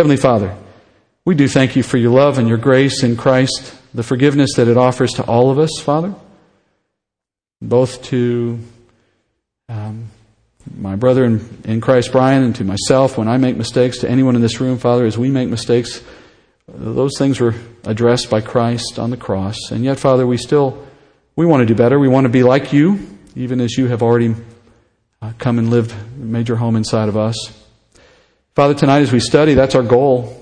Heavenly Father, we do thank you for your love and your grace in Christ, the forgiveness that it offers to all of us, Father, both to um, my brother in, in Christ, Brian, and to myself when I make mistakes, to anyone in this room, Father, as we make mistakes. Those things were addressed by Christ on the cross. And yet, Father, we still we want to do better. We want to be like you, even as you have already uh, come and lived, made your home inside of us. Father, tonight as we study, that's our goal.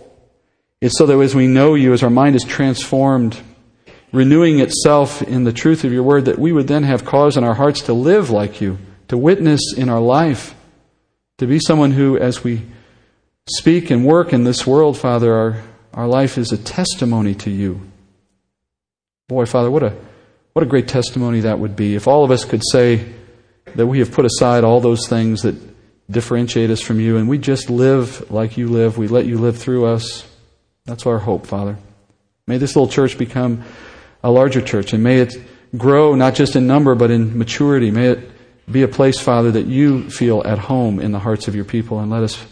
It's so that as we know you, as our mind is transformed, renewing itself in the truth of your word, that we would then have cause in our hearts to live like you, to witness in our life, to be someone who, as we speak and work in this world, Father, our, our life is a testimony to you. Boy, Father, what a, what a great testimony that would be if all of us could say that we have put aside all those things that differentiate us from you and we just live like you live. We let you live through us. That's our hope, Father. May this little church become a larger church, and may it grow not just in number, but in maturity. May it be a place, Father, that you feel at home in the hearts of your people, and let us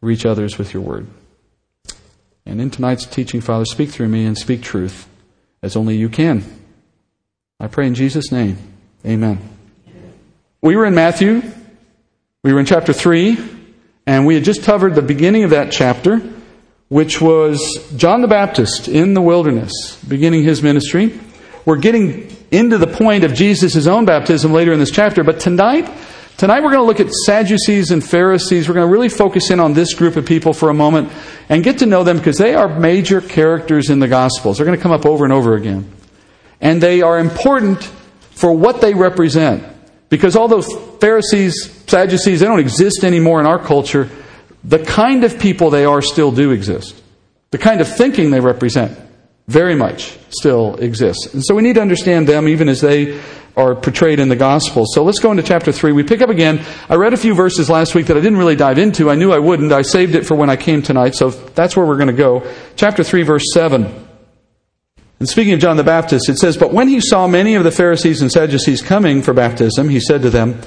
reach others with your word. And in tonight's teaching, Father, speak through me and speak truth as only you can. I pray in Jesus' name. Amen. We were in Matthew. We were in chapter 3, and we had just covered the beginning of that chapter which was John the Baptist in the wilderness, beginning his ministry. We're getting into the point of Jesus' own baptism later in this chapter, but tonight, tonight we're going to look at Sadducees and Pharisees. We're going to really focus in on this group of people for a moment and get to know them because they are major characters in the Gospels. They're going to come up over and over again. And they are important for what they represent. Because although Pharisees, Sadducees, they don't exist anymore in our culture, the kind of people they are still do exist. The kind of thinking they represent very much still exists. And so we need to understand them even as they are portrayed in the gospel. So let's go into chapter 3. We pick up again. I read a few verses last week that I didn't really dive into. I knew I wouldn't. I saved it for when I came tonight. So that's where we're going to go. Chapter 3, verse 7. And speaking of John the Baptist, it says, But when he saw many of the Pharisees and Sadducees coming for baptism, he said to them,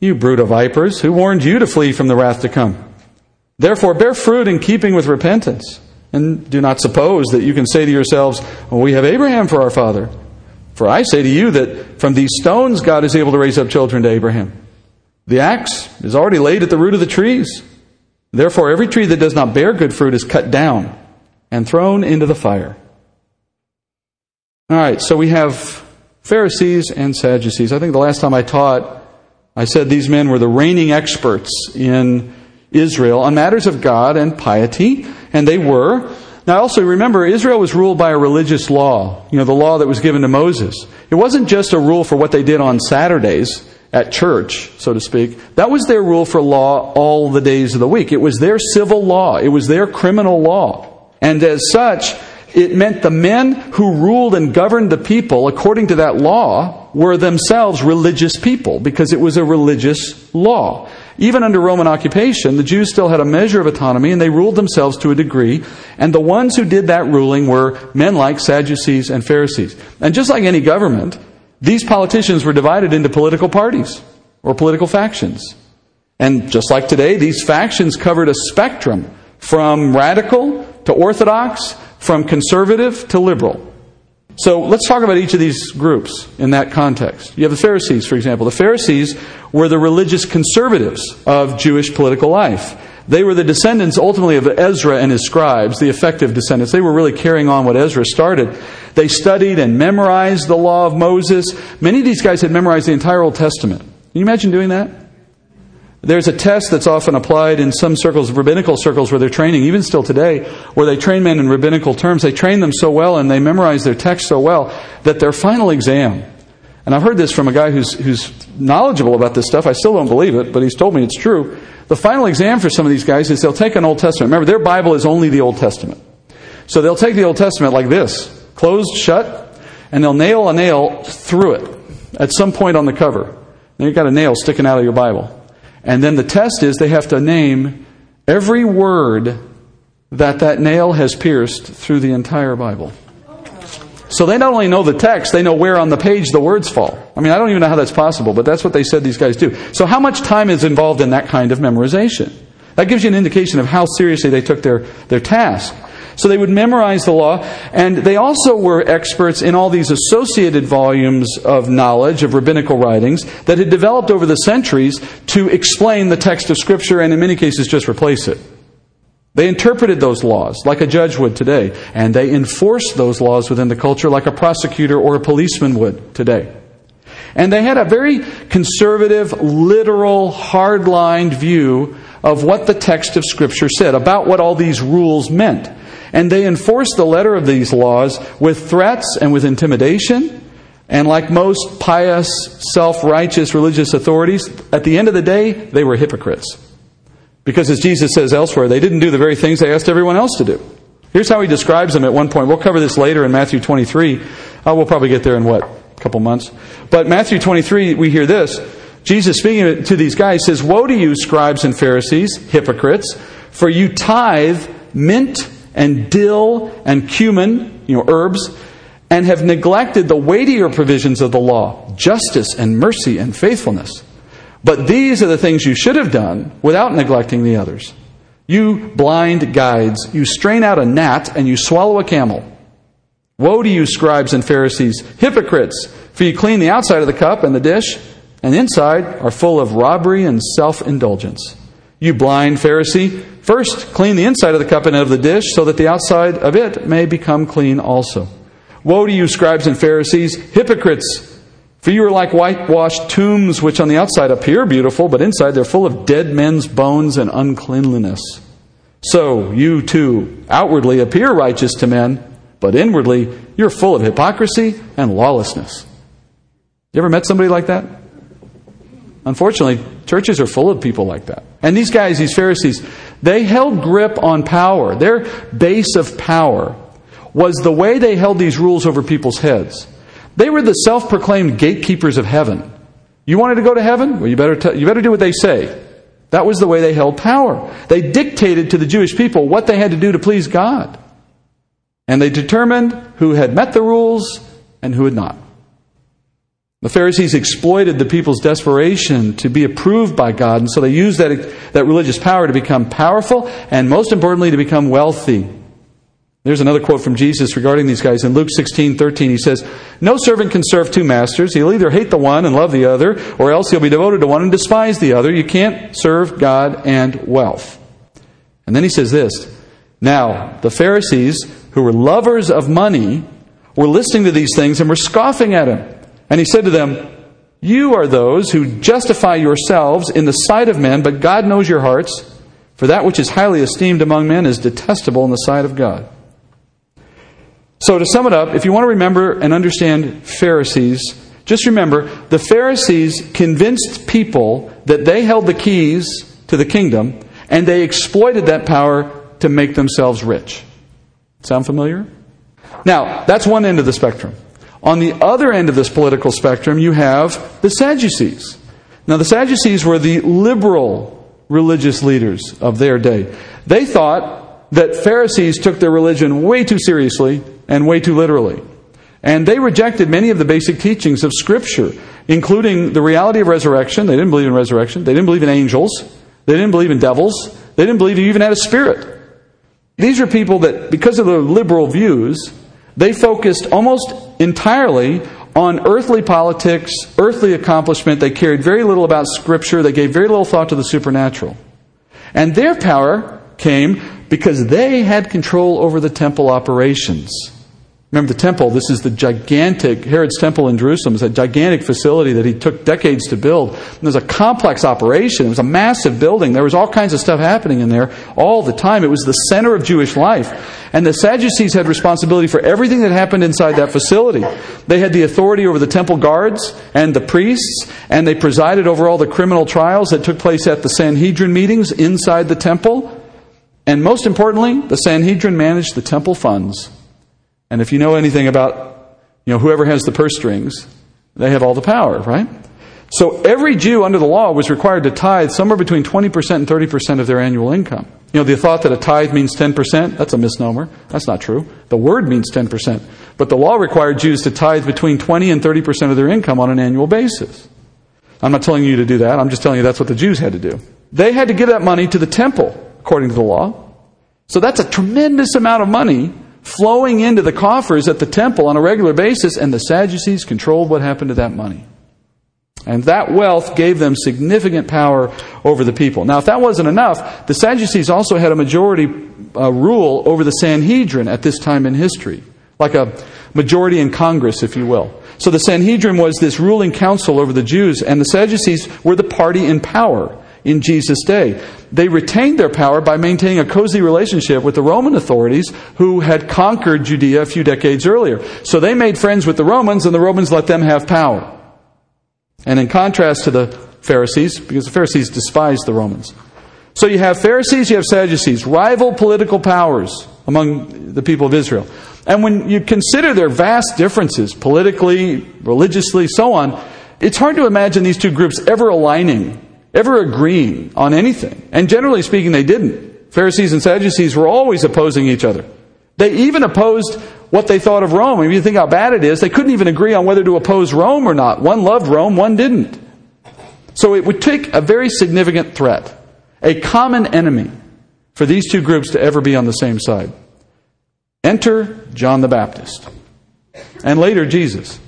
You brood of vipers, who warned you to flee from the wrath to come? Therefore, bear fruit in keeping with repentance. And do not suppose that you can say to yourselves, well, We have Abraham for our father. For I say to you that from these stones God is able to raise up children to Abraham. The axe is already laid at the root of the trees. Therefore, every tree that does not bear good fruit is cut down and thrown into the fire. All right, so we have Pharisees and Sadducees. I think the last time I taught, I said these men were the reigning experts in Israel on matters of God and piety, and they were. Now also remember, Israel was ruled by a religious law, you know, the law that was given to Moses. It wasn't just a rule for what they did on Saturdays at church, so to speak. That was their rule for law all the days of the week. It was their civil law. It was their criminal law. And as such, it meant the men who ruled and governed the people according to that law were themselves religious people because it was a religious law. Even under Roman occupation, the Jews still had a measure of autonomy and they ruled themselves to a degree. And the ones who did that ruling were men like Sadducees and Pharisees. And just like any government, these politicians were divided into political parties or political factions. And just like today, these factions covered a spectrum from radical to orthodox, from conservative to liberal. So let's talk about each of these groups in that context. You have the Pharisees, for example. The Pharisees were the religious conservatives of Jewish political life. They were the descendants ultimately of Ezra and his scribes, the effective descendants. They were really carrying on what Ezra started. They studied and memorized the law of Moses. Many of these guys had memorized the entire Old Testament. Can you imagine doing that? There's a test that's often applied in some circles, rabbinical circles, where they're training, even still today, where they train men in rabbinical terms. They train them so well and they memorize their text so well that their final exam, and I've heard this from a guy who's, who's knowledgeable about this stuff. I still don't believe it, but he's told me it's true. The final exam for some of these guys is they'll take an Old Testament. Remember, their Bible is only the Old Testament. So they'll take the Old Testament like this, closed shut, and they'll nail a nail through it at some point on the cover. Then you've got a nail sticking out of your Bible. And then the test is they have to name every word that that nail has pierced through the entire Bible. So they not only know the text, they know where on the page the words fall. I mean, I don't even know how that's possible, but that's what they said these guys do. So how much time is involved in that kind of memorization? That gives you an indication of how seriously they took their, their task. So they would memorize the law, and they also were experts in all these associated volumes of knowledge, of rabbinical writings, that had developed over the centuries to explain the text of Scripture and in many cases just replace it. They interpreted those laws like a judge would today, and they enforced those laws within the culture like a prosecutor or a policeman would today. And they had a very conservative, literal, hard-lined view of what the text of Scripture said, about what all these rules meant. And they enforced the letter of these laws with threats and with intimidation. And like most pious, self righteous religious authorities, at the end of the day, they were hypocrites. Because as Jesus says elsewhere, they didn't do the very things they asked everyone else to do. Here's how he describes them at one point. We'll cover this later in Matthew 23. Uh, we'll probably get there in what? A couple months. But Matthew 23, we hear this. Jesus speaking to these guys says, Woe to you, scribes and Pharisees, hypocrites, for you tithe mint and dill and cumin, you know, herbs, and have neglected the weightier provisions of the law, justice and mercy and faithfulness. But these are the things you should have done without neglecting the others. You blind guides, you strain out a gnat and you swallow a camel. Woe to you, scribes and Pharisees, hypocrites, for you clean the outside of the cup and the dish, and inside are full of robbery and self indulgence. You blind Pharisee, first clean the inside of the cup and of the dish, so that the outside of it may become clean also. Woe to you, scribes and Pharisees, hypocrites! For you are like whitewashed tombs, which on the outside appear beautiful, but inside they're full of dead men's bones and uncleanliness. So you too outwardly appear righteous to men, but inwardly you're full of hypocrisy and lawlessness. You ever met somebody like that? Unfortunately, churches are full of people like that. And these guys, these Pharisees, they held grip on power. Their base of power was the way they held these rules over people's heads. They were the self proclaimed gatekeepers of heaven. You wanted to go to heaven? Well, you better, t- you better do what they say. That was the way they held power. They dictated to the Jewish people what they had to do to please God. And they determined who had met the rules and who had not. The Pharisees exploited the people's desperation to be approved by God, and so they used that, that religious power to become powerful and, most importantly, to become wealthy. There's another quote from Jesus regarding these guys. In Luke 16, 13, he says, No servant can serve two masters. He'll either hate the one and love the other, or else he'll be devoted to one and despise the other. You can't serve God and wealth. And then he says this Now, the Pharisees, who were lovers of money, were listening to these things and were scoffing at him. And he said to them, You are those who justify yourselves in the sight of men, but God knows your hearts, for that which is highly esteemed among men is detestable in the sight of God. So, to sum it up, if you want to remember and understand Pharisees, just remember the Pharisees convinced people that they held the keys to the kingdom and they exploited that power to make themselves rich. Sound familiar? Now, that's one end of the spectrum. On the other end of this political spectrum, you have the Sadducees. Now, the Sadducees were the liberal religious leaders of their day. They thought that Pharisees took their religion way too seriously and way too literally. And they rejected many of the basic teachings of Scripture, including the reality of resurrection. They didn't believe in resurrection. They didn't believe in angels. They didn't believe in devils. They didn't believe you even had a spirit. These are people that, because of their liberal views, they focused almost entirely on earthly politics, earthly accomplishment. They cared very little about Scripture. They gave very little thought to the supernatural. And their power came because they had control over the temple operations. Remember the temple, this is the gigantic, Herod's temple in Jerusalem is a gigantic facility that he took decades to build. And it was a complex operation. It was a massive building. There was all kinds of stuff happening in there all the time. It was the center of Jewish life. And the Sadducees had responsibility for everything that happened inside that facility. They had the authority over the temple guards and the priests, and they presided over all the criminal trials that took place at the Sanhedrin meetings inside the temple. And most importantly, the Sanhedrin managed the temple funds. And if you know anything about, you know, whoever has the purse strings, they have all the power, right? So every Jew under the law was required to tithe somewhere between 20% and 30% of their annual income. You know, the thought that a tithe means 10%, that's a misnomer. That's not true. The word means 10%. But the law required Jews to tithe between 20 and 30% of their income on an annual basis. I'm not telling you to do that. I'm just telling you that's what the Jews had to do. they had to give that money to the temple, according to the law. So that's a tremendous amount of money flowing into the coffers at the temple on a regular basis, and the Sadducees controlled what happened to that money. And that wealth gave them significant power over the people. Now, if that wasn't enough, the Sadducees also had a majority uh, rule over the Sanhedrin at this time in history, like a majority in Congress, if you will. So the Sanhedrin was this ruling council over the Jews, and the Sadducees were the party in power in Jesus' day. They retained their power by maintaining a cozy relationship with the Roman authorities who had conquered Judea a few decades earlier. So they made friends with the Romans, and the Romans let them have power. And in contrast to the Pharisees, because the Pharisees despised the Romans. So you have Pharisees, you have Sadducees, rival political powers among the people of Israel. And when you consider their vast differences, politically, religiously, so on, it's hard to imagine these two groups ever aligning, ever agreeing on anything. And generally speaking, they didn't. Pharisees and Sadducees were always opposing each other. They even opposed what they thought of Rome. If you think how bad it is, they couldn't even agree on whether to oppose Rome or not. One loved Rome, one didn't. So it would take a very significant threat, a common enemy, for these two groups to ever be on the same side. Enter John the Baptist, and later Jesus.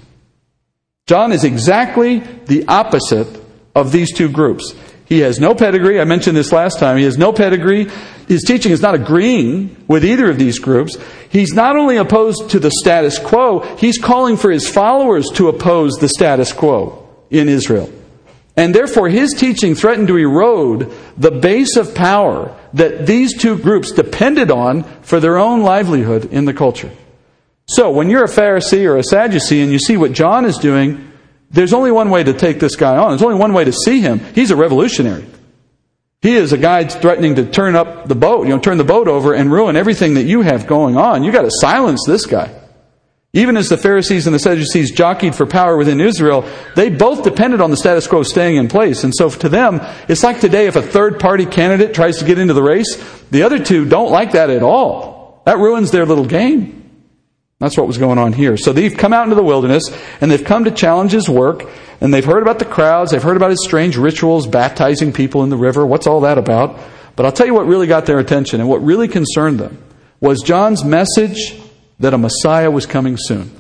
John is exactly the opposite of these two groups. He has no pedigree. I mentioned this last time. He has no pedigree. His teaching is not agreeing with either of these groups. He's not only opposed to the status quo, he's calling for his followers to oppose the status quo in Israel. And therefore, his teaching threatened to erode the base of power that these two groups depended on for their own livelihood in the culture. So, when you're a Pharisee or a Sadducee and you see what John is doing, there's only one way to take this guy on. There's only one way to see him. He's a revolutionary. He is a guy threatening to turn up the boat, you know, turn the boat over and ruin everything that you have going on. You've got to silence this guy. Even as the Pharisees and the Sadducees jockeyed for power within Israel, they both depended on the status quo staying in place. And so to them, it's like today if a third party candidate tries to get into the race, the other two don't like that at all. That ruins their little game. That's what was going on here. So they've come out into the wilderness and they've come to challenge his work and they've heard about the crowds, they've heard about his strange rituals, baptizing people in the river. What's all that about? But I'll tell you what really got their attention and what really concerned them was John's message that a Messiah was coming soon.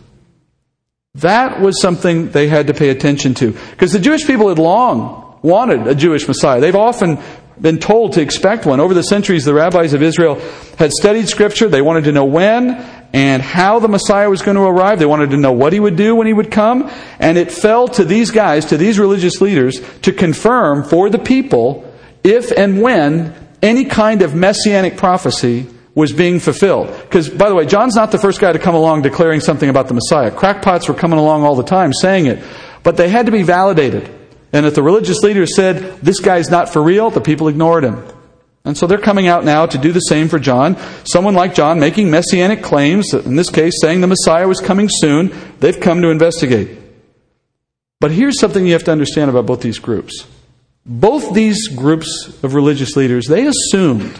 That was something they had to pay attention to. Because the Jewish people had long wanted a Jewish Messiah. They've often been told to expect one. Over the centuries, the rabbis of Israel had studied Scripture. They wanted to know when and how the Messiah was going to arrive. They wanted to know what he would do when he would come. And it fell to these guys, to these religious leaders, to confirm for the people if and when any kind of messianic prophecy was being fulfilled. Because, by the way, John's not the first guy to come along declaring something about the Messiah. Crackpots were coming along all the time saying it. But they had to be validated. And if the religious leaders said, this guy's not for real, the people ignored him. And so they're coming out now to do the same for John. Someone like John making messianic claims, in this case saying the Messiah was coming soon, they've come to investigate. But here's something you have to understand about both these groups. Both these groups of religious leaders, they assumed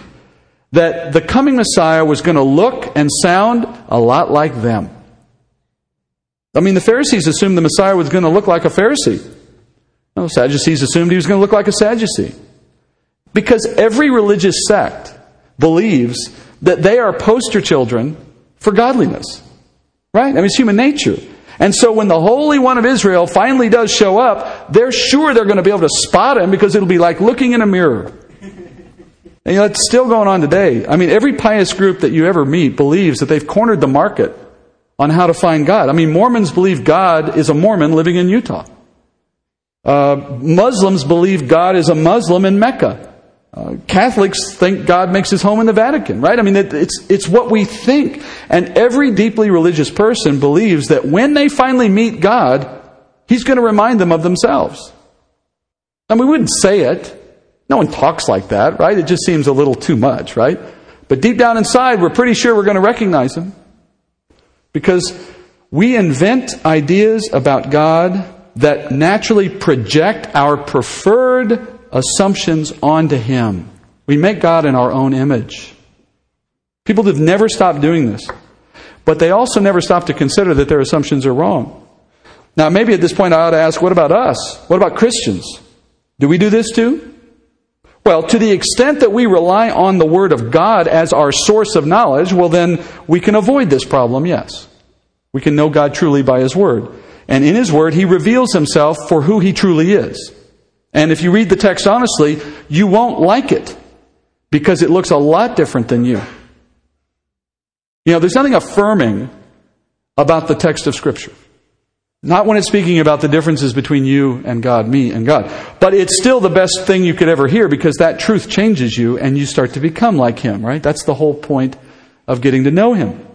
that the coming Messiah was going to look and sound a lot like them. I mean, the Pharisees assumed the Messiah was going to look like a Pharisee. No, Sadducees assumed he was going to look like a Sadducee. Because every religious sect believes that they are poster children for godliness. Right? I mean, it's human nature. And so when the Holy One of Israel finally does show up, they're sure they're going to be able to spot him because it'll be like looking in a mirror. And you know, it's still going on today. I mean, every pious group that you ever meet believes that they've cornered the market on how to find God. I mean, Mormons believe God is a Mormon living in Utah. Uh, Muslims believe God is a Muslim in Mecca. Uh, Catholics think God makes his home in the Vatican, right? I mean, it, it's, it's what we think. And every deeply religious person believes that when they finally meet God, he's going to remind them of themselves. And we wouldn't say it. No one talks like that, right? It just seems a little too much, right? But deep down inside, we're pretty sure we're going to recognize him. Because we invent ideas about God that naturally project our preferred assumptions onto Him. We make God in our own image. People have never stopped doing this, but they also never stop to consider that their assumptions are wrong. Now, maybe at this point I ought to ask what about us? What about Christians? Do we do this too? Well, to the extent that we rely on the Word of God as our source of knowledge, well, then we can avoid this problem, yes. We can know God truly by His Word. And in His Word, He reveals Himself for who He truly is. And if you read the text honestly, you won't like it because it looks a lot different than you. You know, there's nothing affirming about the text of Scripture. Not when it's speaking about the differences between you and God, me and God. But it's still the best thing you could ever hear because that truth changes you and you start to become like Him, right? That's the whole point of getting to know Him.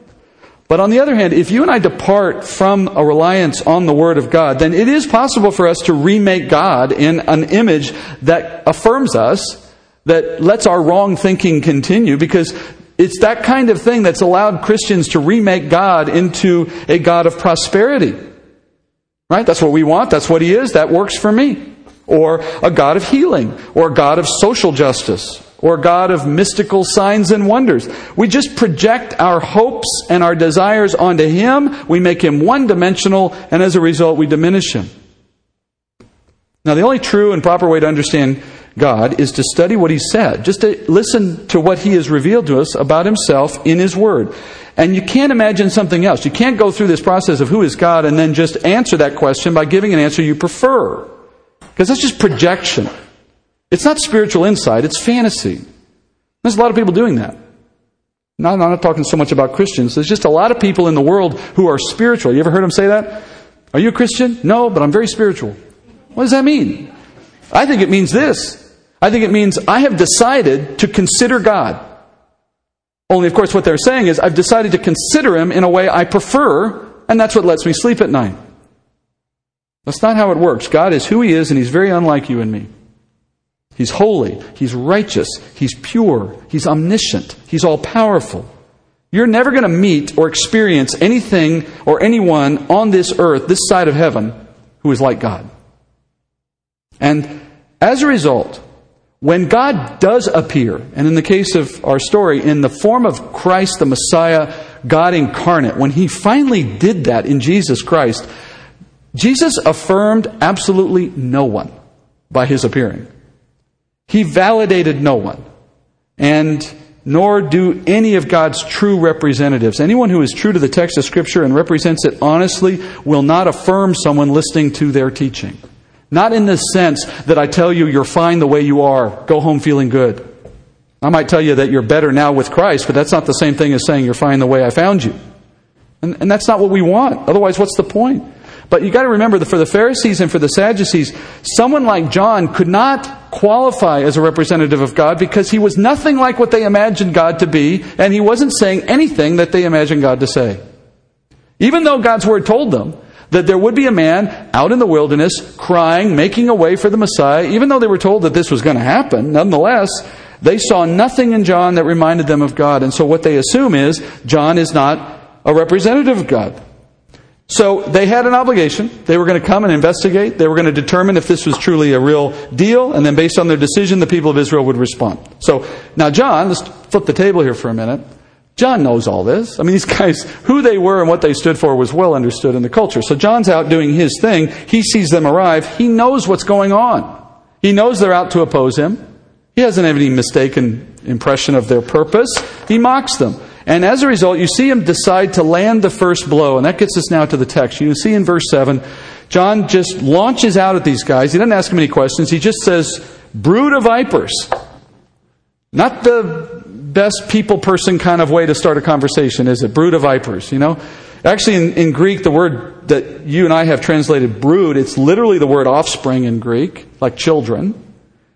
But on the other hand, if you and I depart from a reliance on the Word of God, then it is possible for us to remake God in an image that affirms us, that lets our wrong thinking continue, because it's that kind of thing that's allowed Christians to remake God into a God of prosperity. Right? That's what we want. That's what He is. That works for me. Or a God of healing, or a God of social justice, or God of mystical signs and wonders. We just project our hopes and our desires onto Him. We make Him one dimensional, and as a result, we diminish Him. Now, the only true and proper way to understand God is to study what He said, just to listen to what He has revealed to us about Himself in His Word. And you can't imagine something else. You can't go through this process of who is God and then just answer that question by giving an answer you prefer. Because that's just projection. It's not spiritual insight, it's fantasy. There's a lot of people doing that. Not, I'm not talking so much about Christians. There's just a lot of people in the world who are spiritual. You ever heard them say that? Are you a Christian? No, but I'm very spiritual. What does that mean? I think it means this. I think it means I have decided to consider God. Only, of course, what they're saying is, I've decided to consider him in a way I prefer, and that's what lets me sleep at night. That's not how it works. God is who he is, and he's very unlike you and me. He's holy, he's righteous, he's pure, he's omniscient, he's all powerful. You're never going to meet or experience anything or anyone on this earth, this side of heaven, who is like God. And as a result, when God does appear, and in the case of our story, in the form of Christ the Messiah, God incarnate, when he finally did that in Jesus Christ, Jesus affirmed absolutely no one by his appearing. He validated no one. And nor do any of God's true representatives. Anyone who is true to the text of Scripture and represents it honestly will not affirm someone listening to their teaching. Not in the sense that I tell you you're fine the way you are, go home feeling good. I might tell you that you're better now with Christ, but that's not the same thing as saying you're fine the way I found you. And, and that's not what we want. Otherwise, what's the point? But you've got to remember that for the Pharisees and for the Sadducees, someone like John could not qualify as a representative of God because he was nothing like what they imagined God to be, and he wasn't saying anything that they imagined God to say. Even though God's word told them that there would be a man out in the wilderness crying, making a way for the Messiah, even though they were told that this was going to happen, nonetheless, they saw nothing in John that reminded them of God. And so what they assume is John is not a representative of God. So they had an obligation. They were going to come and investigate. They were going to determine if this was truly a real deal. And then based on their decision, the people of Israel would respond. So now John, let's flip the table here for a minute. John knows all this. I mean, these guys, who they were and what they stood for was well understood in the culture. So John's out doing his thing. He sees them arrive. He knows what's going on. He knows they're out to oppose him. He doesn't have any mistaken impression of their purpose. He mocks them. And as a result, you see him decide to land the first blow. And that gets us now to the text. You see in verse 7, John just launches out at these guys. He doesn't ask them any questions. He just says, Brood of vipers. Not the best people person kind of way to start a conversation, is it? Brood of vipers, you know? Actually, in, in, Greek, the word that you and I have translated brood, it's literally the word offspring in Greek, like children.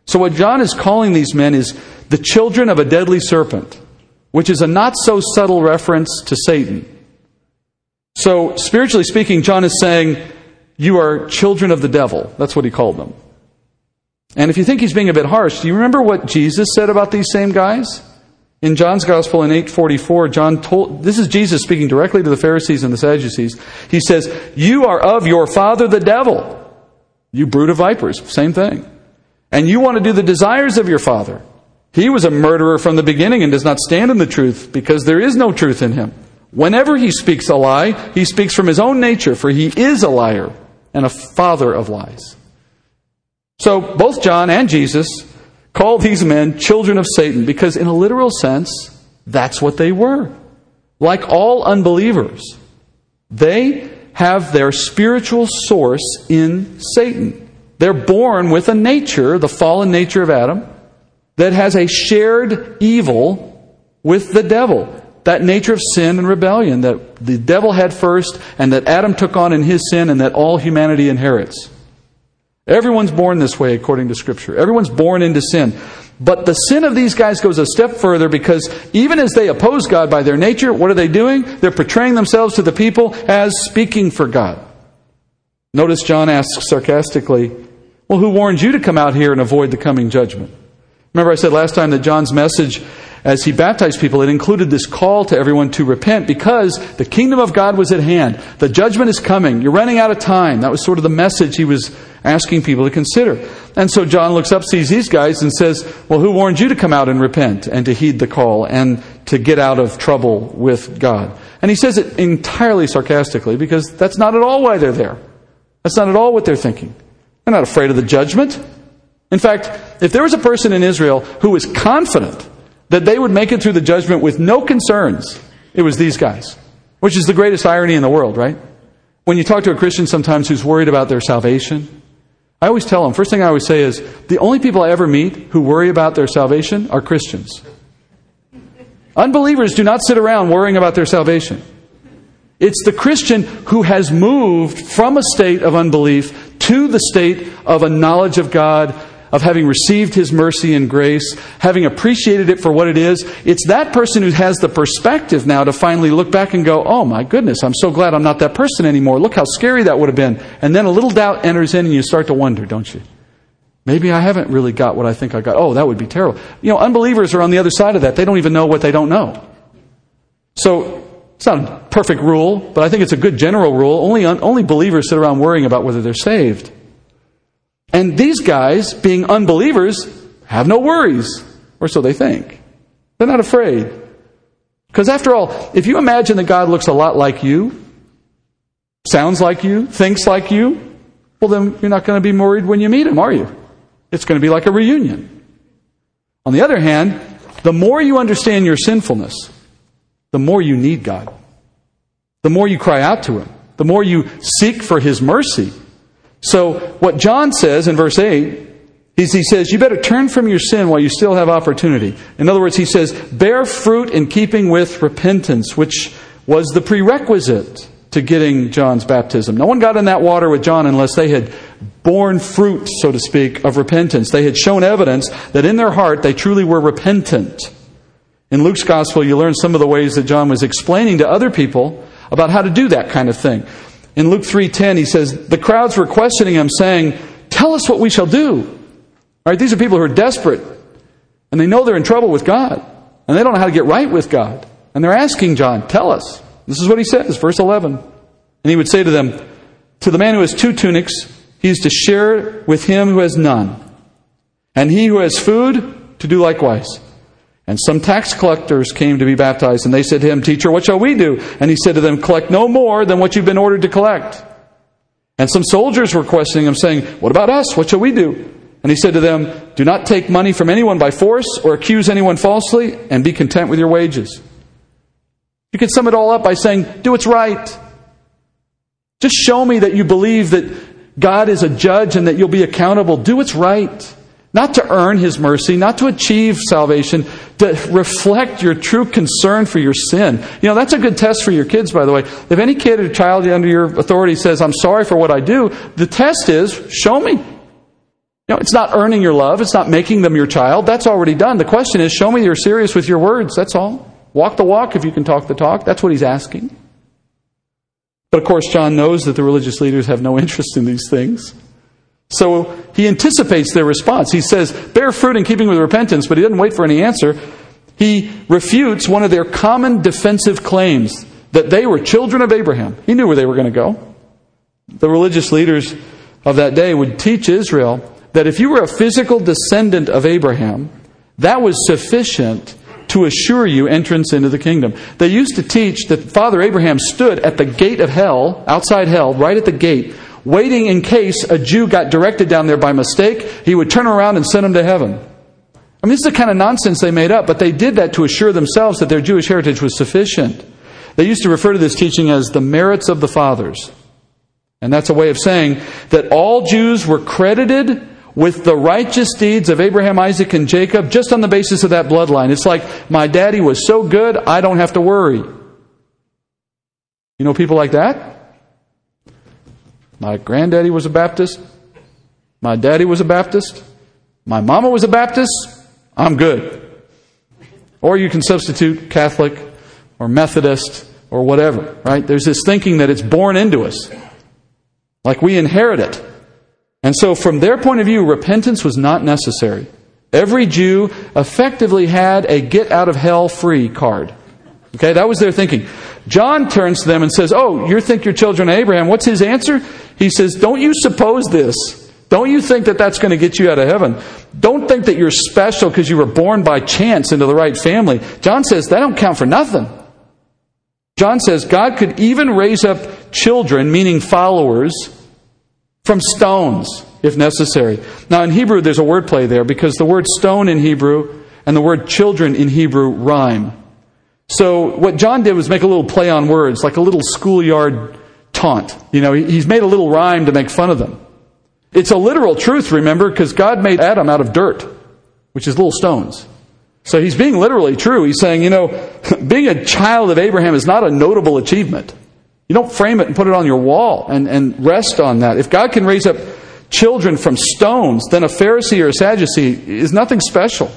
So what John is calling these men is the children of a deadly serpent, which is a not so subtle reference to Satan. So, spiritually speaking, John is saying, You are children of the devil. That's what he called them. And if you think he's being a bit harsh, do you remember what Jesus said about these same guys? In John's Gospel in 844, John told, this is Jesus speaking directly to the Pharisees and the Sadducees. He says, You are of your father the devil, you brood of vipers. Same thing. And you want to do the desires of your father. He was a murderer from the beginning and does not stand in the truth because there is no truth in him. Whenever he speaks a lie, he speaks from his own nature, for he is a liar and a father of lies. So both John and Jesus call these men children of Satan because, in a literal sense, that's what they were. Like all unbelievers, they have their spiritual source in Satan. They're born with a nature, the fallen nature of Adam, that has a shared evil with the devil. That nature of sin and rebellion that the devil had first and that Adam took on in his sin and that all humanity inherits. Everyone's born this way according to Scripture. Everyone's born into sin. But the sin of these guys goes a step further because even as they oppose God by their nature, what are they doing? They're portraying themselves to the people as speaking for God. Notice John asks sarcastically, Well, who warned you to come out here and avoid the coming judgment? Remember, I said last time that John's message as he baptized people, it included this call to everyone to repent because the kingdom of God was at hand. The judgment is coming. You're running out of time. That was sort of the message he was asking people to consider. And so John looks up, sees these guys, and says, Well, who warned you to come out and repent and to heed the call and to get out of trouble with God? And he says it entirely sarcastically because that's not at all why they're there. That's not at all what they're thinking. They're not afraid of the judgment. In fact, if there was a person in Israel who was confident that they would make it through the judgment with no concerns, it was these guys. Which is the greatest irony in the world, right? When you talk to a Christian sometimes who's worried about their salvation, I always tell them, first thing I always say is, the only people I ever meet who worry about their salvation are Christians. Unbelievers do not sit around worrying about their salvation. It's the Christian who has moved from a state of unbelief to the state of a knowledge of God, of having received His mercy and grace, having appreciated it for what it is, it's that person who has the perspective now to finally look back and go, oh my goodness, I'm so glad I'm not that person anymore. Look how scary that would have been. And then a little doubt enters in and you start to wonder, don't you? Maybe I haven't really got what I think I got. Oh, that would be terrible. You know, unbelievers are on the other side of that. They don't even know what they don't know. So, it's not a perfect rule, but I think it's a good general rule. Only, only believers sit around worrying about whether they're saved. And these guys, being unbelievers, have no worries, or so they think. They're not afraid. Because after all, if you imagine that God looks a lot like you, sounds like you, thinks like you, well, then you're not going to be worried when you meet him, are you? It's going to be like a reunion. On the other hand, the more you understand your sinfulness, the more you need God. The more you cry out to him, the more you seek for his mercy, so, what John says in verse 8 is he says, You better turn from your sin while you still have opportunity. In other words, he says, Bear fruit in keeping with repentance, which was the prerequisite to getting John's baptism. No one got in that water with John unless they had borne fruit, so to speak, of repentance. They had shown evidence that in their heart they truly were repentant. In Luke's gospel, you learn some of the ways that John was explaining to other people about how to do that kind of thing. In Luke 3:10 he says the crowds were questioning him saying, "Tell us what we shall do." Right, these are people who are desperate and they know they're in trouble with God and they don't know how to get right with God. And they're asking John, "Tell us." This is what he says, verse 11. And he would say to them, "To the man who has two tunics, he is to share with him who has none. And he who has food to do likewise." And some tax collectors came to be baptized, and they said to him, Teacher, what shall we do? And he said to them, Collect no more than what you've been ordered to collect. And some soldiers were questioning him, saying, What about us? What shall we do? And he said to them, Do not take money from anyone by force or accuse anyone falsely, and be content with your wages. You can sum it all up by saying, Do what's right. Just show me that you believe that God is a judge and that you'll be accountable. Do what's right. Not to earn His mercy, not to achieve salvation, to reflect your true concern for your sin. You know, that's a good test for your kids, by the way. If any kid or child under your authority says, I'm sorry for what I do, the test is, show me. You know, it's not earning your love, it's not making them your child. That's already done. The question is, show me you're serious with your words. That's all. Walk the walk if you can talk the talk. That's what he's asking. But of course, John knows that the religious leaders have no interest in these things. So he anticipates their response. He says, bear fruit in keeping with repentance, but he doesn't wait for any answer. He refutes one of their common defensive claims that they were children of Abraham. He knew where they were going to go. The religious leaders of that day would teach Israel that if you were a physical descendant of Abraham, that was sufficient to assure you entrance into the kingdom. They used to teach that Father Abraham stood at the gate of hell, outside hell, right at the gate, waiting in case a Jew got directed down there by mistake, he would turn around and send him to heaven. I mean, this is the kind of nonsense they made up, but they did that to assure themselves that their Jewish heritage was sufficient. They used to refer to this teaching as the merits of the fathers. And that's a way of saying that all Jews were credited with the righteous deeds of Abraham, Isaac, and Jacob just on the basis of that bloodline. It's like, my daddy was so good, I don't have to worry. You know people like that? My granddaddy was a Baptist. My daddy was a Baptist. My mama was a Baptist. I'm good. Or you can substitute Catholic or Methodist or whatever, right? There's this thinking that it's born into us. Like we inherit it. And so, from their point of view, repentance was not necessary. Every Jew effectively had a get out of hell free card. Okay, that was their thinking. John turns to them and says, Oh, you think you're children of Abraham. What's his answer? He says, Don't you suppose this? Don't you think that that's going to get you out of heaven? Don't think that you're special because you were born by chance into the right family. John says, That don't count for nothing. John says, God could even raise up children, meaning followers, from stones if necessary. Now, in Hebrew, there's a word play there because the word stone in Hebrew and the word children in Hebrew rhyme. So, what John did was make a little play on words, like a little schoolyard taunt. You know, he's made a little rhyme to make fun of them. It's a literal truth, remember, because God made Adam out of dirt, which is little stones. So he's being literally true. He's saying, you know, being a child of Abraham is not a notable achievement. You don't frame it and put it on your wall and, and rest on that. If God can raise up children from stones, then a Pharisee or a Sadducee is nothing special.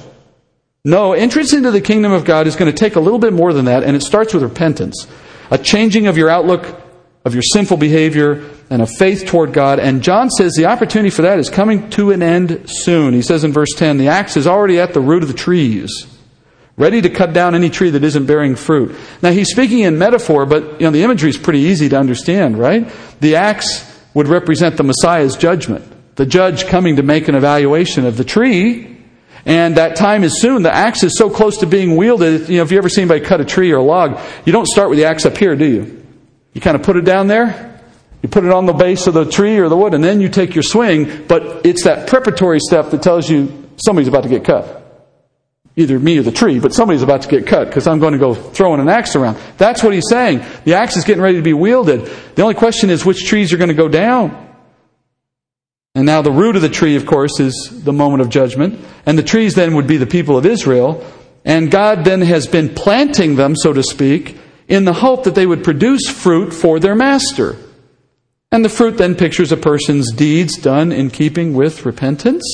No, entrance into the kingdom of God is going to take a little bit more than that, and it starts with repentance. A changing of your outlook, of your sinful behavior, and a faith toward God. And John says the opportunity for that is coming to an end soon. He says in verse 10 the axe is already at the root of the trees ready to cut down any tree that isn't bearing fruit. Now he's speaking in metaphor, but you know the imagery is pretty easy to understand, right? The axe would represent the Messiah's judgment, the judge coming to make an evaluation of the tree. And that time is soon. The axe is so close to being wielded. You know, if you ever seen anybody cut a tree or a log, you don't start with the axe up here, do you? You kind of put it down there, you put it on the base of the tree or the wood, and then you take your swing. But it's that preparatory step that tells you somebody's about to get cut either me or the tree, but somebody's about to get cut because I'm going to go throwing an axe around. That's what he's saying. The axe is getting ready to be wielded. The only question is which trees are going to go down. And now the root of the tree, of course, is the moment of judgment. And the trees then would be the people of Israel. And God then has been planting them, so to speak, in the hope that they would produce fruit for their master. And the fruit then pictures a person's deeds done in keeping with repentance.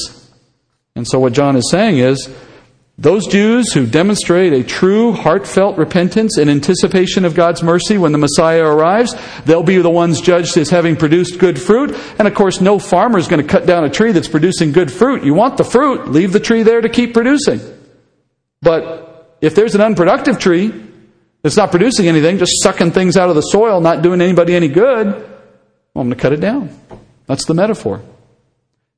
And so what John is saying is, those Jews who demonstrate a true, heartfelt repentance in anticipation of God's mercy when the Messiah arrives, they'll be the ones judged as having produced good fruit. And of course, no farmer is going to cut down a tree that's producing good fruit. You want the fruit, leave the tree there to keep producing. But if there's an unproductive tree that's not producing anything, just sucking things out of the soil, not doing anybody any good, well, I'm going to cut it down. That's the metaphor.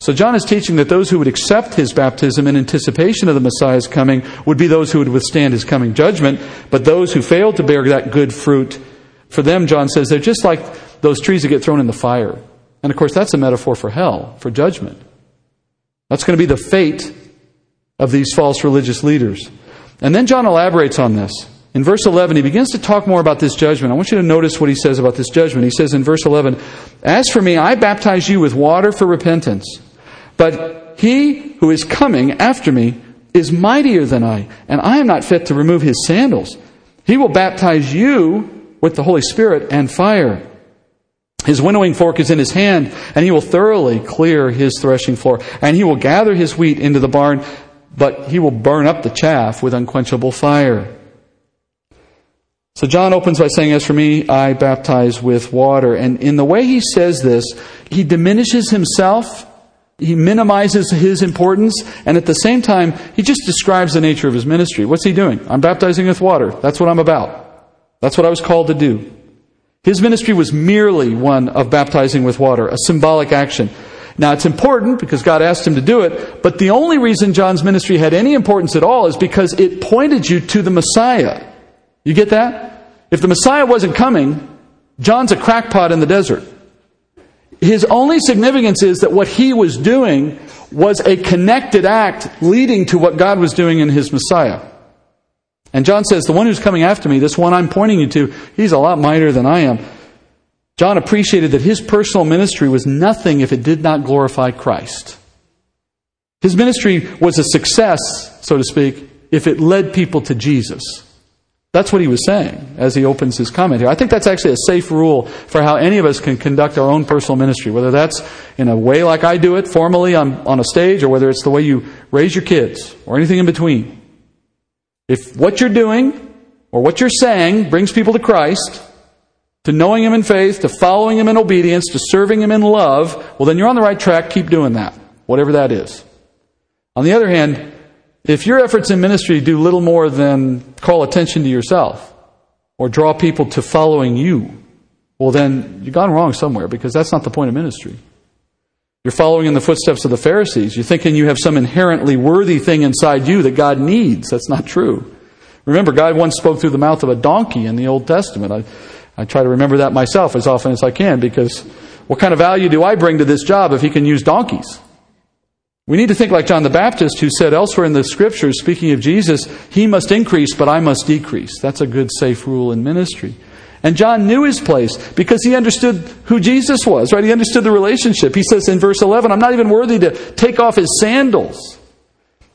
So John is teaching that those who would accept his baptism in anticipation of the Messiah's coming would be those who would withstand his coming judgment, but those who failed to bear that good fruit, for them, John says, they're just like those trees that get thrown in the fire. And of course, that's a metaphor for hell, for judgment. That's going to be the fate of these false religious leaders. And then John elaborates on this. In verse 11, he begins to talk more about this judgment. I want you to notice what he says about this judgment. He says in verse 11, As for me, I baptize you with water for repentance. But he who is coming after me is mightier than I, and I am not fit to remove his sandals. He will baptize you with the Holy Spirit and fire. His winnowing fork is in his hand, and he will thoroughly clear his threshing floor, and he will gather his wheat into the barn, but he will burn up the chaff with unquenchable fire. So John opens by saying, As for me, I baptize with water. And in the way he says this, he diminishes himself he minimizes his importance, and at the same time, he just describes the nature of his ministry. What's he doing? I'm baptizing with water. That's what I'm about. That's what I was called to do. His ministry was merely one of baptizing with water, a symbolic action. Now, it's important because God asked him to do it, but the only reason John's ministry had any importance at all is because it pointed you to the Messiah. You get that? If the Messiah wasn't coming, John's a crackpot in the desert. His only significance is that what he was doing was a connected act leading to what God was doing in his Messiah. And John says, The one who's coming after me, this one I'm pointing you to, he's a lot mightier than I am. John appreciated that his personal ministry was nothing if it did not glorify Christ. His ministry was a success, so to speak, if it led people to Jesus. That's what he was saying as he opens his comment here. I think that's actually a safe rule for how any of us can conduct our own personal ministry, whether that's in a way like I do it formally on, on a stage, or whether it's the way you raise your kids, or anything in between. If what you're doing or what you're saying brings people to Christ, to knowing Him in faith, to following Him in obedience, to serving Him in love, well, then you're on the right track. Keep doing that, whatever that is. On the other hand, if your efforts in ministry do little more than call attention to yourself or draw people to following you, well, then you've gone wrong somewhere because that's not the point of ministry. You're following in the footsteps of the Pharisees. You're thinking you have some inherently worthy thing inside you that God needs. That's not true. Remember, God once spoke through the mouth of a donkey in the Old Testament. I, I try to remember that myself as often as I can because what kind of value do I bring to this job if he can use donkeys? We need to think like John the Baptist, who said elsewhere in the scriptures, speaking of Jesus, he must increase, but I must decrease. That's a good, safe rule in ministry. And John knew his place because he understood who Jesus was, right? He understood the relationship. He says in verse 11, I'm not even worthy to take off his sandals.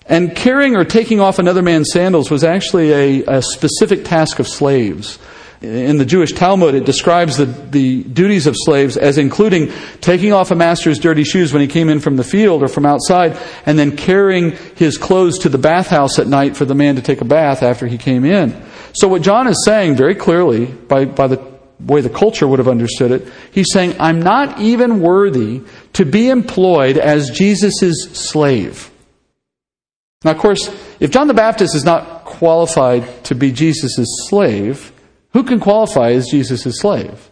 And carrying or taking off another man's sandals was actually a, a specific task of slaves. In the Jewish Talmud, it describes the, the duties of slaves as including taking off a master's dirty shoes when he came in from the field or from outside, and then carrying his clothes to the bathhouse at night for the man to take a bath after he came in. So, what John is saying very clearly, by, by the way the culture would have understood it, he's saying, I'm not even worthy to be employed as Jesus' slave. Now, of course, if John the Baptist is not qualified to be Jesus' slave, who can qualify as Jesus' slave?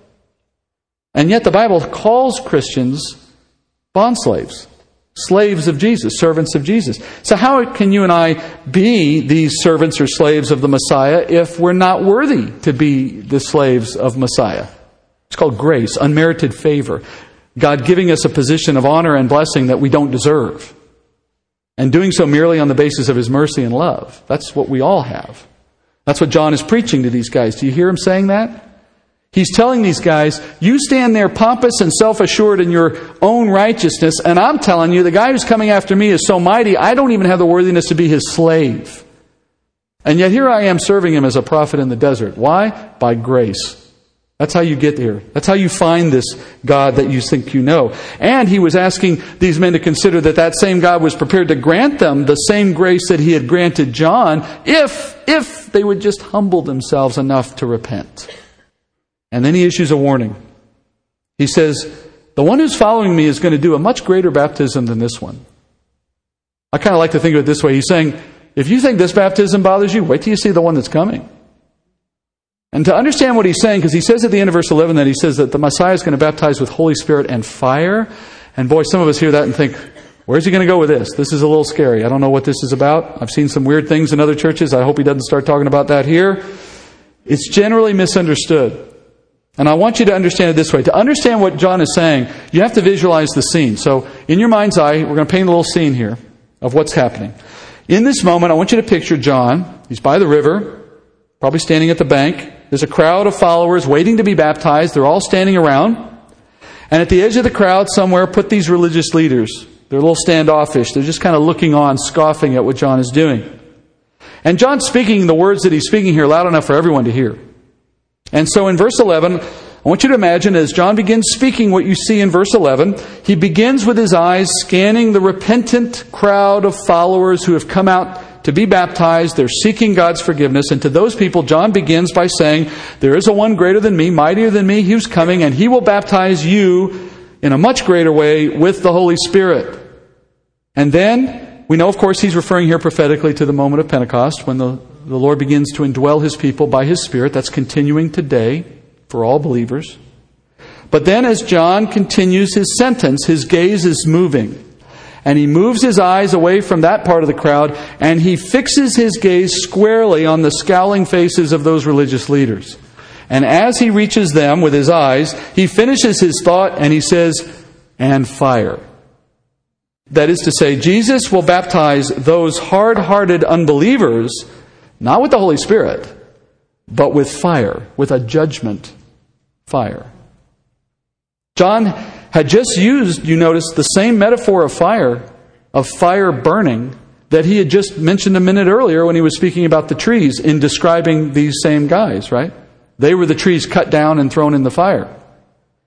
And yet the Bible calls Christians bondslaves, slaves of Jesus, servants of Jesus. So how can you and I be these servants or slaves of the Messiah if we're not worthy to be the slaves of Messiah? It's called grace, unmerited favor. God giving us a position of honor and blessing that we don't deserve. And doing so merely on the basis of his mercy and love. That's what we all have. That's what John is preaching to these guys. Do you hear him saying that? He's telling these guys, you stand there pompous and self assured in your own righteousness, and I'm telling you, the guy who's coming after me is so mighty, I don't even have the worthiness to be his slave. And yet here I am serving him as a prophet in the desert. Why? By grace. That's how you get here. That's how you find this God that you think you know. And he was asking these men to consider that that same God was prepared to grant them the same grace that he had granted John if, if they would just humble themselves enough to repent. And then he issues a warning. He says, the one who's following me is going to do a much greater baptism than this one. I kind of like to think of it this way. He's saying, if you think this baptism bothers you, wait till you see the one that's coming. And to understand what he's saying, because he says at the end of verse 11 that he says that the Messiah is going to baptize with Holy Spirit and fire. And boy, some of us hear that and think, where's he going to go with this? This is a little scary. I don't know what this is about. I've seen some weird things in other churches. I hope he doesn't start talking about that here. It's generally misunderstood. And I want you to understand it this way. To understand what John is saying, you have to visualize the scene. So, in your mind's eye, we're going to paint a little scene here of what's happening. In this moment, I want you to picture John. He's by the river, probably standing at the bank. There's a crowd of followers waiting to be baptized. They're all standing around. And at the edge of the crowd, somewhere, put these religious leaders. They're a little standoffish. They're just kind of looking on, scoffing at what John is doing. And John's speaking the words that he's speaking here loud enough for everyone to hear. And so in verse 11, I want you to imagine as John begins speaking what you see in verse 11, he begins with his eyes scanning the repentant crowd of followers who have come out to be baptized. They're seeking God's forgiveness. And to those people, John begins by saying, There is a one greater than me, mightier than me, who's coming, and he will baptize you in a much greater way with the Holy Spirit. And then, we know, of course, he's referring here prophetically to the moment of Pentecost when the, the Lord begins to indwell his people by his Spirit. That's continuing today for all believers. But then, as John continues his sentence, his gaze is moving and he moves his eyes away from that part of the crowd and he fixes his gaze squarely on the scowling faces of those religious leaders. And as he reaches them with his eyes, he finishes his thought and he says, and fire. That is to say, Jesus will baptize those hard hearted unbelievers not with the Holy Spirit, but with fire, with a judgment fire. John had just used, you notice, the same metaphor of fire, of fire burning, that he had just mentioned a minute earlier when he was speaking about the trees in describing these same guys, right? They were the trees cut down and thrown in the fire.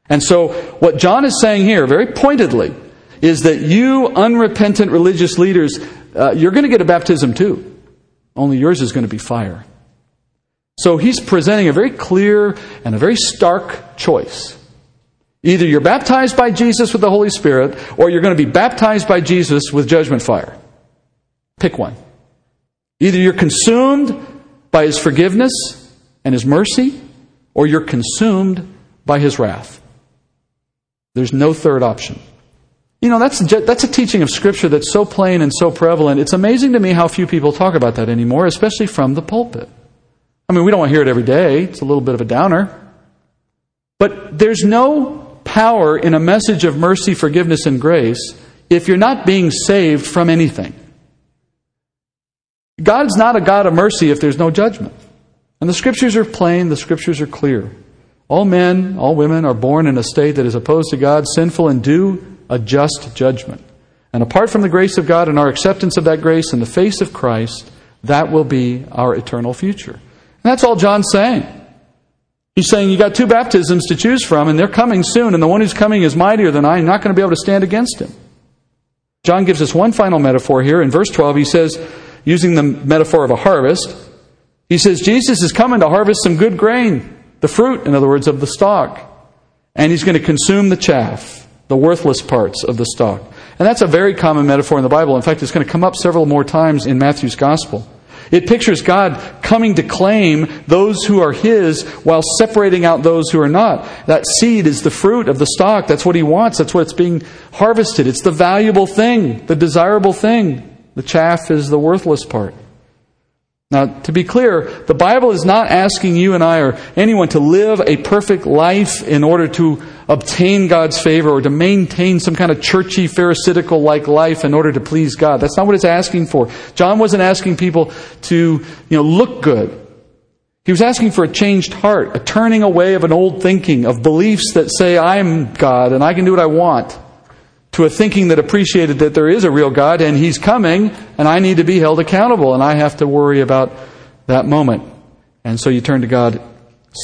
And so, what John is saying here, very pointedly, is that you unrepentant religious leaders, uh, you're going to get a baptism too. Only yours is going to be fire. So he's presenting a very clear and a very stark choice. Either you're baptized by Jesus with the Holy Spirit, or you're going to be baptized by Jesus with judgment fire. Pick one. Either you're consumed by his forgiveness and his mercy, or you're consumed by his wrath. There's no third option. You know, that's, that's a teaching of Scripture that's so plain and so prevalent. It's amazing to me how few people talk about that anymore, especially from the pulpit. I mean, we don't want to hear it every day, it's a little bit of a downer. But there's no power in a message of mercy, forgiveness, and grace if you're not being saved from anything. God's not a God of mercy if there's no judgment. And the Scriptures are plain, the Scriptures are clear. All men, all women are born in a state that is opposed to God, sinful, and due a just judgment. And apart from the grace of God and our acceptance of that grace in the face of Christ, that will be our eternal future. And that's all John's saying. He's saying you got two baptisms to choose from, and they're coming soon, and the one who's coming is mightier than I. I'm not going to be able to stand against him. John gives us one final metaphor here. In verse 12, he says, using the metaphor of a harvest, he says, Jesus is coming to harvest some good grain, the fruit, in other words, of the stalk, and he's going to consume the chaff the worthless parts of the stalk. And that's a very common metaphor in the Bible. In fact, it's going to come up several more times in Matthew's Gospel. It pictures God coming to claim those who are His while separating out those who are not. That seed is the fruit of the stalk. That's what He wants. That's what's being harvested. It's the valuable thing, the desirable thing. The chaff is the worthless part. Now, to be clear, the Bible is not asking you and I or anyone to live a perfect life in order to obtain God's favor or to maintain some kind of churchy, pharisaical like life in order to please God. That's not what it's asking for. John wasn't asking people to, you know, look good. He was asking for a changed heart, a turning away of an old thinking, of beliefs that say, I'm God and I can do what I want to a thinking that appreciated that there is a real God and He's coming and I need to be held accountable and I have to worry about that moment. And so you turn to God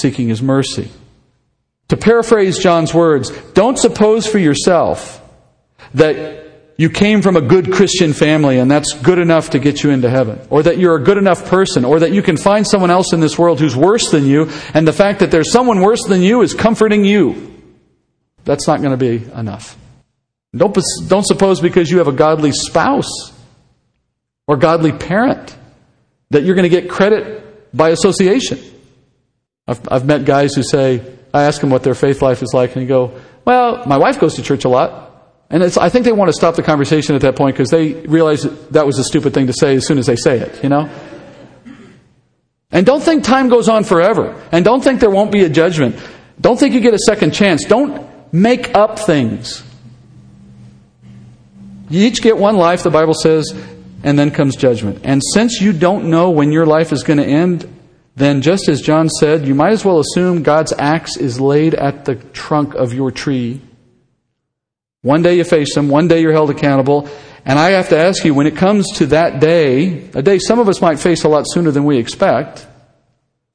seeking His mercy. To paraphrase John's words, don't suppose for yourself that you came from a good Christian family and that's good enough to get you into heaven, or that you're a good enough person, or that you can find someone else in this world who's worse than you, and the fact that there's someone worse than you is comforting you. That's not going to be enough. Don't, don't suppose because you have a godly spouse or godly parent that you're going to get credit by association. I've, I've met guys who say, I ask them what their faith life is like, and they go, Well, my wife goes to church a lot. And I think they want to stop the conversation at that point because they realize that, that was a stupid thing to say as soon as they say it, you know? And don't think time goes on forever. And don't think there won't be a judgment. Don't think you get a second chance. Don't make up things. You each get one life, the Bible says, and then comes judgment. And since you don't know when your life is going to end, then just as John said, you might as well assume God's axe is laid at the trunk of your tree. One day you face him, one day you're held accountable. And I have to ask you, when it comes to that day, a day some of us might face a lot sooner than we expect,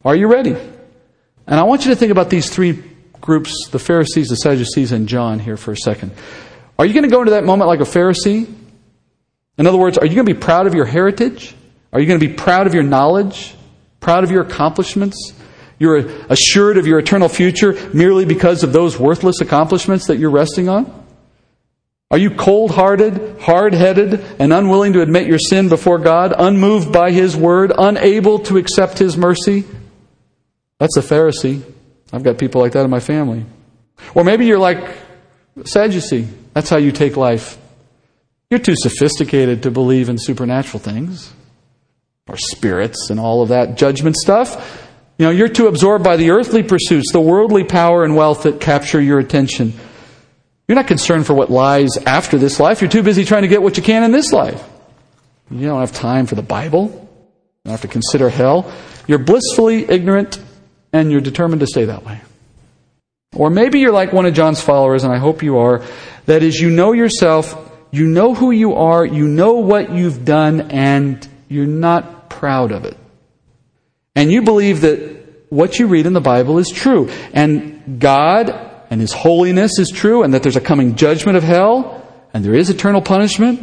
are you ready? And I want you to think about these three groups the Pharisees, the Sadducees, and John here for a second. Are you going to go into that moment like a Pharisee? In other words, are you going to be proud of your heritage? Are you going to be proud of your knowledge? Proud of your accomplishments? You're assured of your eternal future merely because of those worthless accomplishments that you're resting on? Are you cold hearted, hard headed, and unwilling to admit your sin before God, unmoved by His word, unable to accept His mercy? That's a Pharisee. I've got people like that in my family. Or maybe you're like Sadducee. That's how you take life. You're too sophisticated to believe in supernatural things or spirits and all of that judgment stuff. You know, you're too absorbed by the earthly pursuits, the worldly power and wealth that capture your attention. You're not concerned for what lies after this life. You're too busy trying to get what you can in this life. You don't have time for the Bible. You don't have to consider hell. You're blissfully ignorant and you're determined to stay that way. Or maybe you're like one of John's followers, and I hope you are. That is, you know yourself, you know who you are, you know what you've done, and you're not proud of it. And you believe that what you read in the Bible is true. And God and His holiness is true, and that there's a coming judgment of hell, and there is eternal punishment.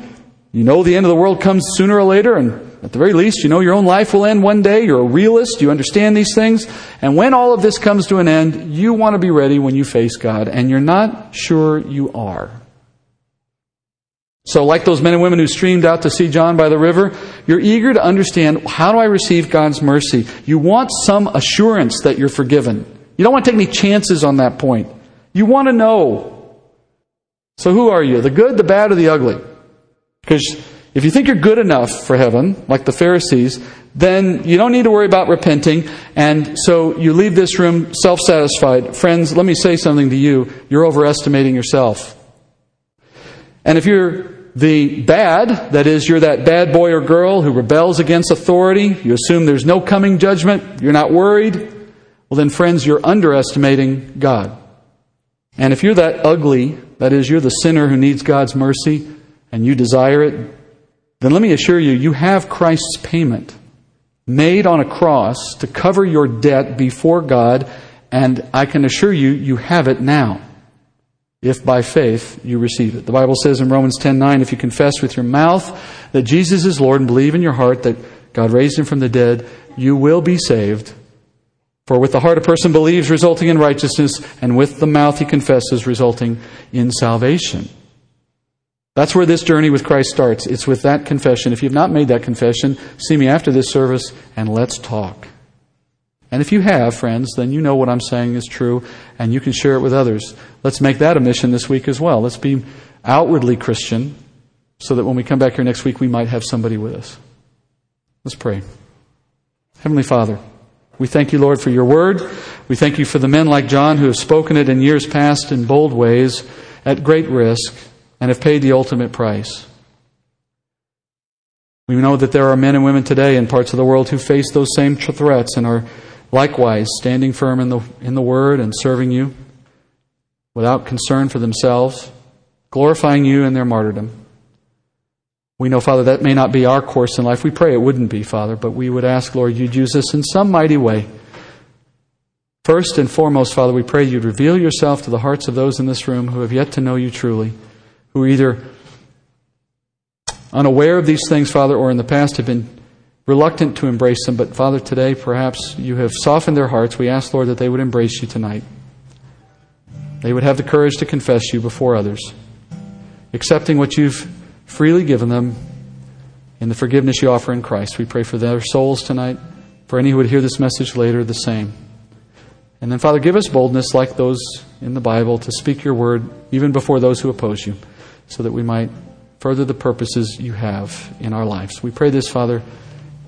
You know the end of the world comes sooner or later, and at the very least, you know your own life will end one day. You're a realist. You understand these things. And when all of this comes to an end, you want to be ready when you face God, and you're not sure you are. So, like those men and women who streamed out to see John by the river, you're eager to understand how do I receive God's mercy? You want some assurance that you're forgiven. You don't want to take any chances on that point. You want to know. So, who are you? The good, the bad, or the ugly? Because if you think you're good enough for heaven, like the Pharisees, then you don't need to worry about repenting, and so you leave this room self satisfied. Friends, let me say something to you. You're overestimating yourself. And if you're the bad, that is, you're that bad boy or girl who rebels against authority, you assume there's no coming judgment, you're not worried, well, then, friends, you're underestimating God. And if you're that ugly, that is, you're the sinner who needs God's mercy, and you desire it, then let me assure you, you have Christ's payment made on a cross to cover your debt before God, and I can assure you, you have it now. If by faith you receive it. The Bible says in Romans 10:9, if you confess with your mouth that Jesus is Lord and believe in your heart that God raised him from the dead, you will be saved. For with the heart a person believes, resulting in righteousness, and with the mouth he confesses, resulting in salvation. That's where this journey with Christ starts. It's with that confession. If you've not made that confession, see me after this service and let's talk. And if you have, friends, then you know what I'm saying is true and you can share it with others. Let's make that a mission this week as well. Let's be outwardly Christian so that when we come back here next week, we might have somebody with us. Let's pray. Heavenly Father, we thank you, Lord, for your word. We thank you for the men like John who have spoken it in years past in bold ways at great risk and have paid the ultimate price. We know that there are men and women today in parts of the world who face those same threats and are likewise standing firm in the, in the Word and serving you without concern for themselves, glorifying you in their martyrdom. We know, Father, that may not be our course in life. We pray it wouldn't be, Father, but we would ask, Lord, you'd use us in some mighty way. First and foremost, Father, we pray you'd reveal yourself to the hearts of those in this room who have yet to know you truly who are either unaware of these things, Father, or in the past have been reluctant to embrace them. But, Father, today perhaps you have softened their hearts. We ask, Lord, that they would embrace you tonight. They would have the courage to confess you before others, accepting what you've freely given them in the forgiveness you offer in Christ. We pray for their souls tonight, for any who would hear this message later, the same. And then, Father, give us boldness like those in the Bible to speak your word even before those who oppose you so that we might further the purposes you have in our lives. We pray this, Father,